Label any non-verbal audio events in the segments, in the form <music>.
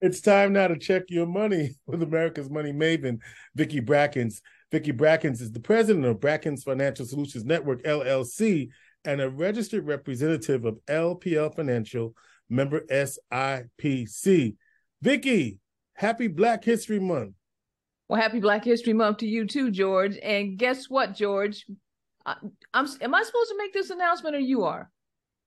It's time now to check your money <laughs> with America's money maven, Vicki Brackens. Vicki Brackens is the president of Brackens Financial Solutions Network, LLC, and a registered representative of LPL Financial, member SIPC. Vicki, happy Black History Month. Well, happy Black History Month to you too, George. And guess what, George? I, am am I supposed to make this announcement or you are?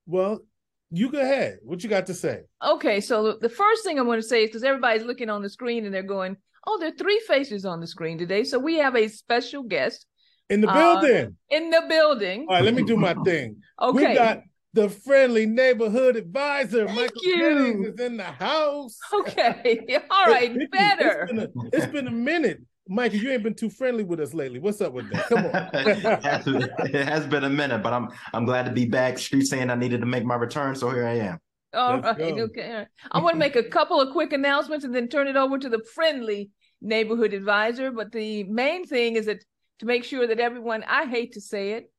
Well, you go ahead. What you got to say? Okay, so the first thing I want to say is because everybody's looking on the screen and they're going, "Oh, there are three faces on the screen today." So we have a special guest in the building. Uh, in the building. All right, let me do my thing. <laughs> okay. We got the friendly neighborhood advisor, Thank Michael you. Jennings, is in the house. Okay, <laughs> all right, better. It's been, a, it's been a minute. Mikey, you ain't been too friendly with us lately. What's up with that? Come on. <laughs> it has been a minute, but I'm I'm glad to be back. Street saying I needed to make my return, so here I am. All Let's right, go. okay. I want to make a couple of quick announcements and then turn it over to the friendly neighborhood advisor. But the main thing is that to make sure that everyone, I hate to say it,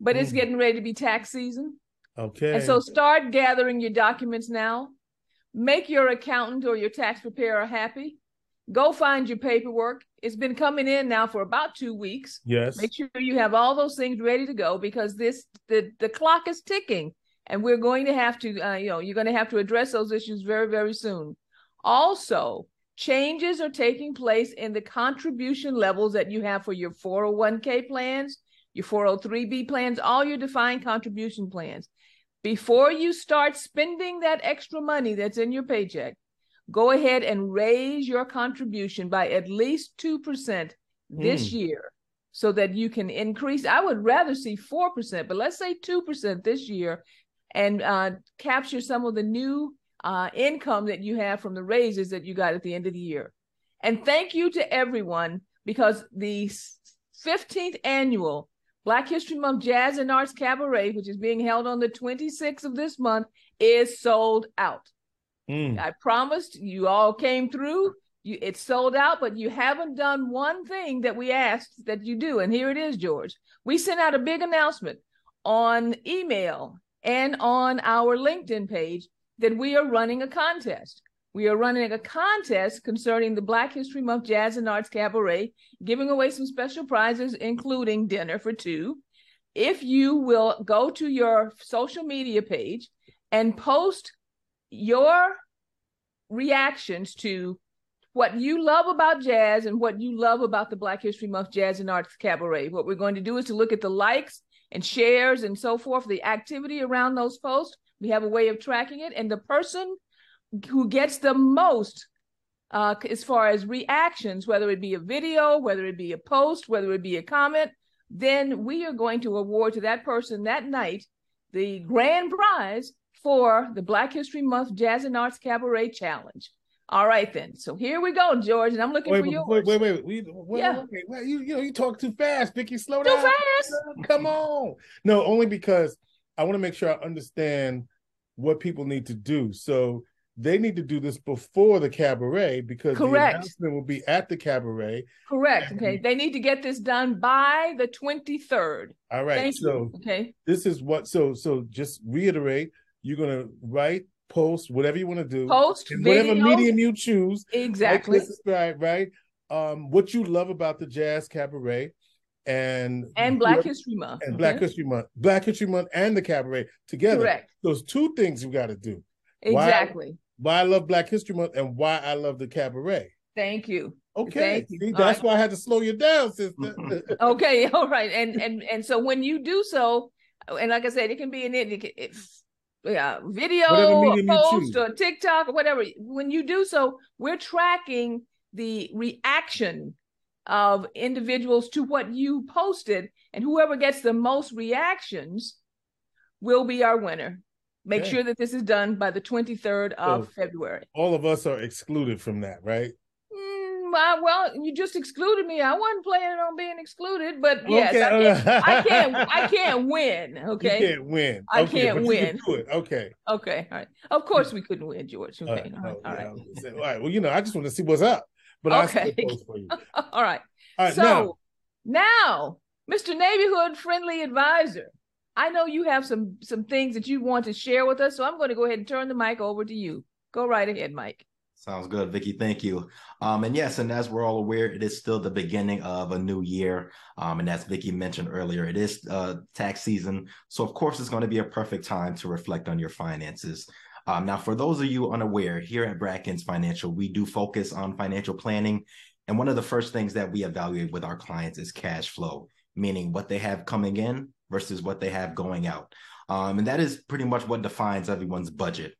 but it's Mm. getting ready to be tax season. Okay. And so start gathering your documents now. Make your accountant or your tax preparer happy. Go find your paperwork. It's been coming in now for about two weeks. yes. Make sure you have all those things ready to go because this the the clock is ticking, and we're going to have to uh, you know you're going to have to address those issues very very soon. Also, changes are taking place in the contribution levels that you have for your 401k plans, your 403b plans, all your defined contribution plans. Before you start spending that extra money that's in your paycheck, go ahead and raise your contribution by at least 2% this year so that you can increase. I would rather see 4%, but let's say 2% this year and uh, capture some of the new uh, income that you have from the raises that you got at the end of the year. And thank you to everyone because the 15th annual Black History Month Jazz and Arts Cabaret, which is being held on the 26th of this month, is sold out. Mm. I promised you all came through. You, it's sold out, but you haven't done one thing that we asked that you do. And here it is, George. We sent out a big announcement on email and on our LinkedIn page that we are running a contest. We are running a contest concerning the Black History Month Jazz and Arts Cabaret, giving away some special prizes, including dinner for two. If you will go to your social media page and post your reactions to what you love about jazz and what you love about the Black History Month Jazz and Arts Cabaret. What we're going to do is to look at the likes and shares and so forth, the activity around those posts. We have a way of tracking it, and the person who gets the most uh, as far as reactions, whether it be a video, whether it be a post, whether it be a comment, then we are going to award to that person that night the grand prize for the Black History Month Jazz and Arts Cabaret Challenge. All right, then. So here we go, George, and I'm looking Wait, for yours. wait, wait, wait, wait, wait, Yeah. wait, wait. You, you know, you talk too fast, Vicki. Slow Too down. fast. Come on. No, only because I want to make sure I understand what people need to do. So they need to do this before the cabaret because Correct. the announcement will be at the cabaret. Correct. Okay. They need to get this done by the 23rd. All right. Thank so you. Okay. this is what. So so just reiterate. You're gonna write, post, whatever you want to do, Post, in whatever medium you choose. Exactly. Like subscribe, right? Um, what you love about the Jazz Cabaret and And Black whoever- History Month. and Black okay? History Month, Black History Month, and the cabaret together. Correct. Those two things you got to do. Exactly. Why I love Black History Month and why I love the cabaret. Thank you. Okay, Thank you. See, that's right. why I had to slow you down, sister. <laughs> Okay. <laughs> All right. And and and so when you do so, and like I said, it can be an it, it's yeah, video, or post, or TikTok, or whatever. When you do so, we're tracking the reaction of individuals to what you posted, and whoever gets the most reactions will be our winner. Make Okay. sure that this is done by the 23rd of So- February. All of us are excluded from that, right? I- well, you just excluded me. I wasn't planning on being excluded, but yes, Okay, I, can't, I can't. I can't win. <laughs> Okay. You can't win. I Okay, can't win. can do it. Okay. Okay. All right. Of course, we couldn't win, George. Okay. right. All right. Oh, All yeah, right. Was gonna say- all right. Well, you know, I just want to see what's up, but Okay. still post for you. <laughs> All right. All right. so now, now, Mr. Neighborhood Friendly Advisor, I know you have some some things that you want to share with us, so I'm going to go ahead and turn the mic over to you. Go right ahead, Mike. Sounds good, Vicki. Thank you. Um, and yes, and as we're all aware, it is still the beginning of a new year. Um, and as Vicki mentioned earlier, it is uh, tax season. So, of course, it's going to be a perfect time to reflect on your finances. Um, now, for those of you unaware, here at Brackens Financial, we do focus on financial planning. And one of the first things that we evaluate with our clients is cash flow, meaning what they have coming in versus what they have going out. Um, and that is pretty much what defines everyone's budget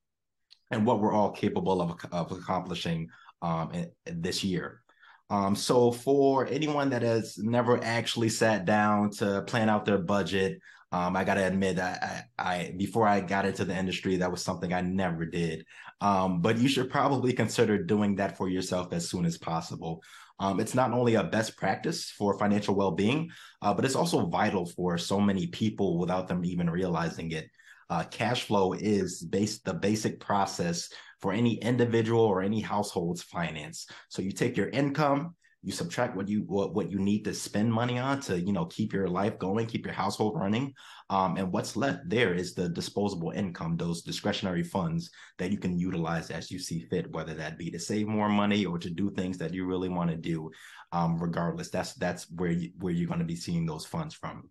and what we're all capable of, of accomplishing um, this year. Um, so for anyone that has never actually sat down to plan out their budget, um, I gotta admit, I, I, I, before I got into the industry, that was something I never did. Um, but you should probably <laughs> consider doing that for yourself as soon as possible. Um, it's not only a best practice for financial well-being, uh, but it's also vital for so many people without them even realizing it. Uh, cash flow is base the basic process for any individual or any household's finance. So you take your income, you subtract what you what, what you need to spend money on to you know keep your life going, keep your household running, um, and what's left there is the disposable income, those discretionary funds that you can utilize as you see fit, whether that be to save more money or to do things that you really want to do. Um, regardless, that's that's where you, where you're going to be seeing those funds from.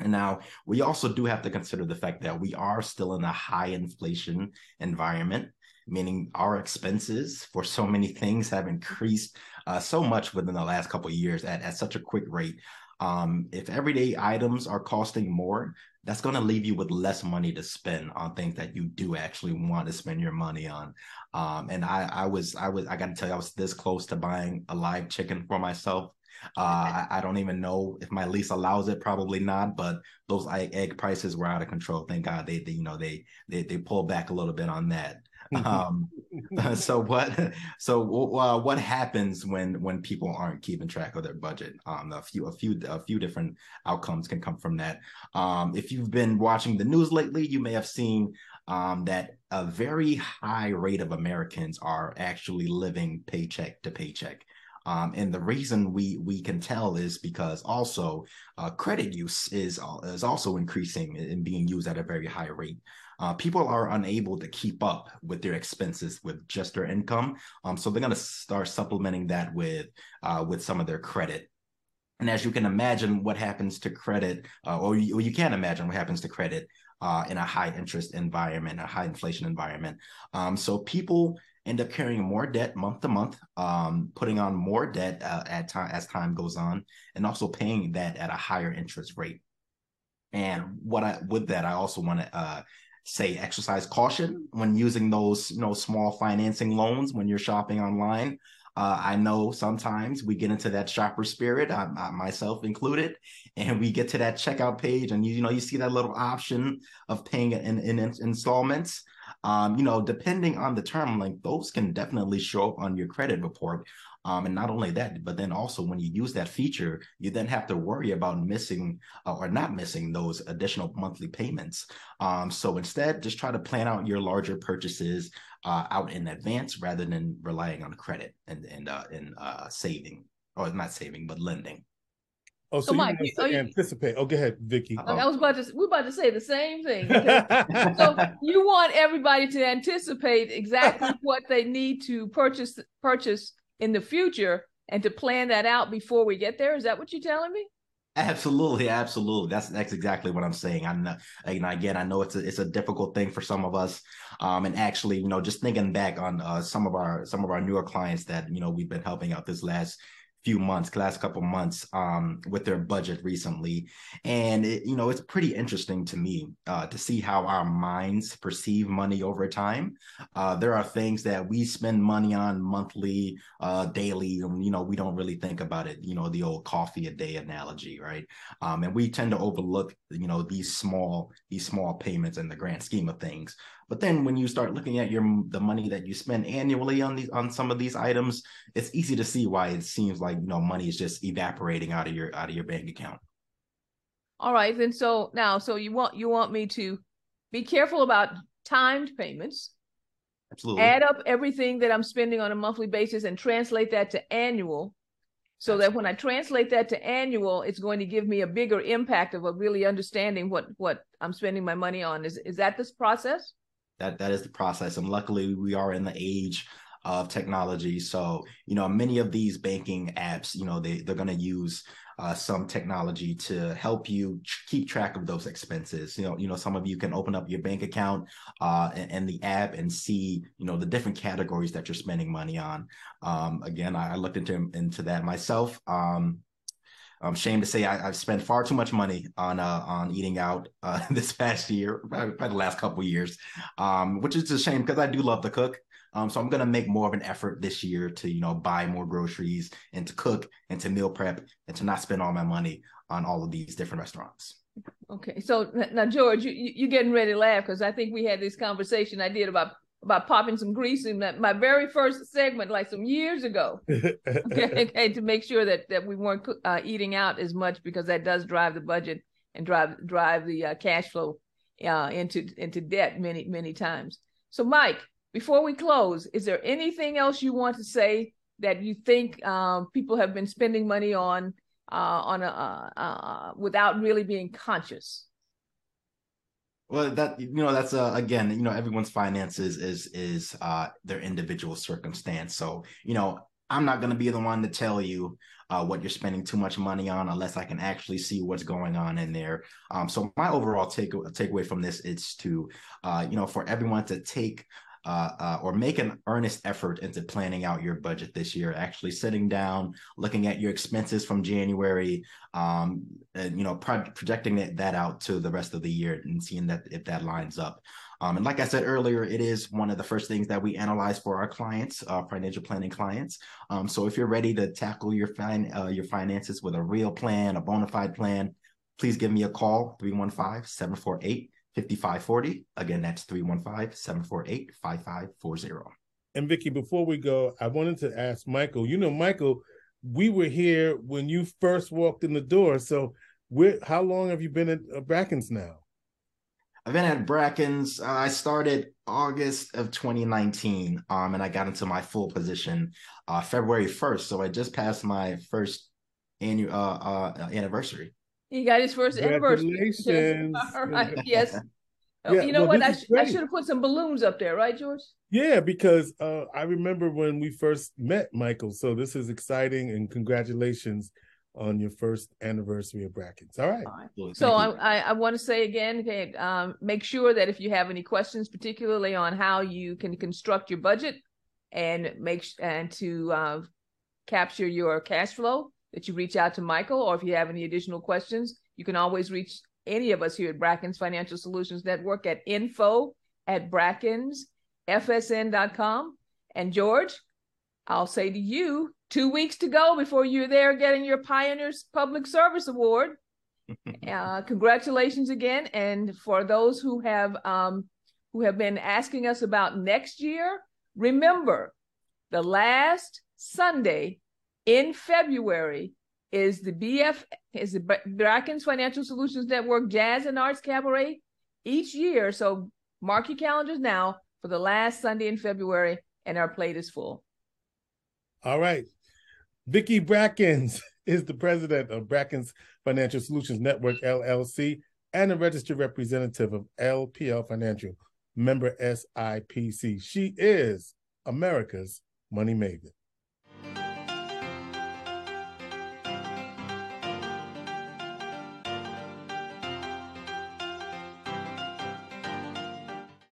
And now we also do have to consider the fact that we are still in a high inflation environment, meaning our expenses for so many things have increased uh, so much within the last couple of years at, at such a quick rate. Um, if everyday items are costing more, that's going to leave you with less money to spend on things that you do actually want to spend your money on. Um, and I, I was, I was, I got to tell you, I was this close to buying a live chicken for myself uh, I, I, don't even know if my lease allows it. Probably not. But those egg prices were out of control. Thank God they, they you know, they they they pulled back a little bit on that. um, <laughs> <laughs> so what so uh, what happens when when people aren't keeping track of their budget um a few a few a few different outcomes can come from that um if you've been watching the news lately you may have seen um that a very high rate of americans are actually living paycheck to paycheck um, and the reason we we can tell is because also uh, credit use is is also increasing and being used at a very high rate. Uh, people are unable to keep up with their expenses with just their income, um, so they're going to start supplementing that with uh, with some of their credit. And as you can imagine, what happens to credit, uh, or, you, or you can imagine what happens to credit uh, in a high interest environment, a high inflation environment. Um, so people end up carrying more debt month to month, um, putting on more debt uh, at time as time goes on, and also paying that at a higher interest rate. And what I with that, I also want to uh, say exercise caution when using those you know small financing loans when you're shopping online. Uh, I know sometimes we get into that shopper spirit, I, I, myself included, and we get to that checkout page, and you, you know you see that little option of paying in, in, in installments um, you know, depending on the term length, those can definitely show up on your credit report. Um, and not only that, but then also when you use that feature, you then have to worry about missing uh, or not missing those additional monthly payments. Um, so instead, just try to plan out your larger purchases uh, out in advance rather than relying on credit and and uh, and uh, saving or not saving but lending. Oh, so, so Mike, you, you anticipate. Oh, go ahead, Vicki. I was about to. We're about to say the same thing. <laughs> so you want everybody to anticipate exactly <laughs> what they need to purchase purchase in the future, and to plan that out before we get there. Is that what you're telling me? Absolutely, absolutely. That's that's exactly what I'm saying. I know, and again, I know it's a it's a difficult thing for some of us. Um, and actually, you know, just thinking back on uh, some of our some of our newer clients that you know we've been helping out this last few months, last couple months, um, with their budget recently, and it, you know it's pretty interesting to me uh, to see how our minds perceive money over time. Uh, there are things that we spend money on monthly, uh, daily, and you know we don't really think about it. You know the old coffee a day analogy, right? Um, and we tend to overlook you know these small these small payments in the grand scheme of things. But then when you start looking at your the money that you spend annually on these on some of these items, it's easy to see why it seems like you know money is just evaporating out of your out of your bank account. All right, then so now so you want you want me to be careful about timed payments. Absolutely. Add up everything that I'm spending on a monthly basis and translate that to annual so that when I translate that to annual, it's going to give me a bigger impact of a really understanding what what I'm spending my money on. Is is that this process? That that is the process and luckily we are in the age of technology. So, you know, many of these banking apps, you know, they, they're going to use uh, some technology to help you keep track of those expenses. You know, you know, some of you can open up your bank account uh, and, and, the app and see, you know, the different categories that you're spending money on. Um, again, I, I, looked into into that myself. Um, I'm ashamed to say I, have spent far too much money on uh, on eating out uh, <laughs> this past year, probably the last couple years, um, which is a shame because I do love to cook. Um, so I'm gonna make more of an effort this year to you know buy more groceries and to cook and to meal prep and to not spend all my money on all of these different restaurants. Okay, so now George, you you're getting ready to laugh because I think we had this conversation I did about about popping some grease in that my very first segment like some years ago. <laughs> <laughs> Okay, okay to make sure that that we weren't uh, eating out as much because that does drive the budget and drive drive the uh, cash flow uh, into into debt many many times. So mike before we close is there anything else you want to say that you think um, people have been spending money on uh, on a, uh, uh, without really being conscious well, that you know, that's uh, again, you know, everyone's finances is is uh, their individual circumstance. So, you know, I'm not going to be the one to tell you uh, what you're spending too much money on unless I can actually see what's going on in there. Um, so, my overall take takeaway from this is to, uh, you know, for everyone to take uh, uh, or make an earnest effort into planning out your budget this year. Actually, sitting down, looking at your expenses from January, um, and you know, pro- projecting it, that out to the rest of the year and seeing that if that lines up. Um, and like I said earlier, it is one of the first things that we analyze for our clients, uh, financial planning clients. Um, so if you're ready to tackle your fin- uh, your finances with a real plan, a bona fide plan, please give me a call 315 748 5540. Again, that's 315 748 5540. And Vicki, before we go, I wanted to ask Michael. You know, Michael, we were here when you first walked in the door. So, how long have you been at uh, Brackens now? I've been at Brackens. Uh, I started August of 2019, um, and I got into my full position uh, February 1st. So I just passed my first annual uh, uh, anniversary. He got his first anniversary. <laughs> All right. <laughs> Yes. Oh, yeah, you know well, what? I, sh- I should have put some balloons up there, right, George? Yeah, because uh, I remember when we first met Michael. So this is exciting, and congratulations on your first anniversary of Brackens. All right. All right. so I, I want to say again, okay, um, make sure that if you have any questions, particularly on how you can construct your budget and make and to uh, capture your cash flow, that you reach out to Michael, or if you have any additional questions, you can always reach any of us here at Brackens Financial Solutions Network at info at brackensfsn.com. And George, I'll say to you, two weeks to go before you're there getting your Pioneers Public Service Award. <laughs> uh, congratulations again. And for those who have um, who have been asking us about next year, remember the last Sunday in February is the BF is the Brackens Financial Solutions Network Jazz and Arts Cabaret each year. So mark your calendars now for the last Sunday in February, and our plate is full. All right. Vicki Brackens <laughs> is the president of Brackens Financial Solutions Network LLC and a registered representative of LPL Financial, member SIPC. She is America's money maven.